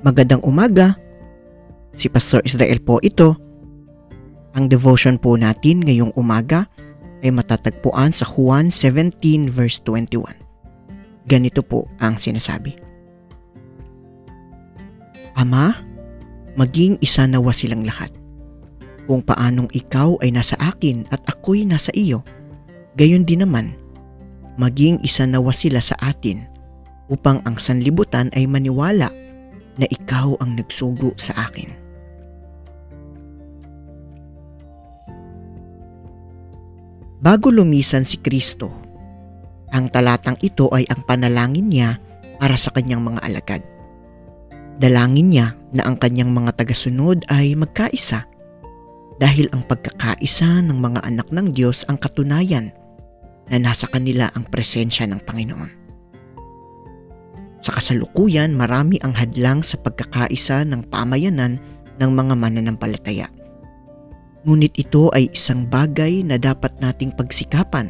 Magandang umaga. Si Pastor Israel po ito. Ang devotion po natin ngayong umaga ay matatagpuan sa Juan 17 verse 21. Ganito po ang sinasabi. Ama, maging isa nawa silang lahat. Kung paanong ikaw ay nasa akin at ako'y nasa iyo, gayon din naman, maging isa nawa sila sa atin upang ang sanlibutan ay maniwala na ikaw ang nagsugo sa akin. Bago lumisan si Kristo, ang talatang ito ay ang panalangin niya para sa kanyang mga alagad. Dalangin niya na ang kanyang mga tagasunod ay magkaisa dahil ang pagkakaisa ng mga anak ng Diyos ang katunayan na nasa kanila ang presensya ng Panginoon. Sa kasalukuyan, marami ang hadlang sa pagkakaisa ng pamayanan ng mga mananampalataya. Ngunit ito ay isang bagay na dapat nating pagsikapan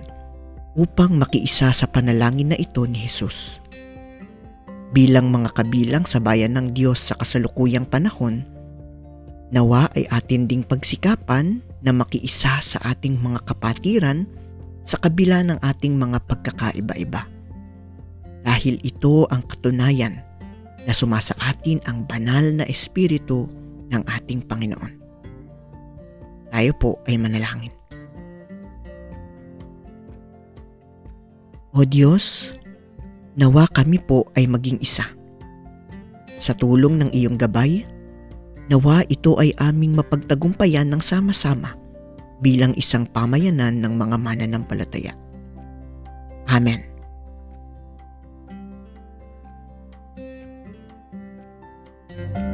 upang makiisa sa panalangin na ito ni Jesus. Bilang mga kabilang sa bayan ng Diyos sa kasalukuyang panahon, nawa ay atin ding pagsikapan na makiisa sa ating mga kapatiran sa kabila ng ating mga pagkakaiba-iba dahil ito ang katunayan na sumasa atin ang banal na espiritu ng ating Panginoon. Tayo po ay manalangin. O Diyos, nawa kami po ay maging isa. Sa tulong ng iyong gabay, nawa ito ay aming mapagtagumpayan ng sama-sama bilang isang pamayanan ng mga mananampalataya. Amen. Bye.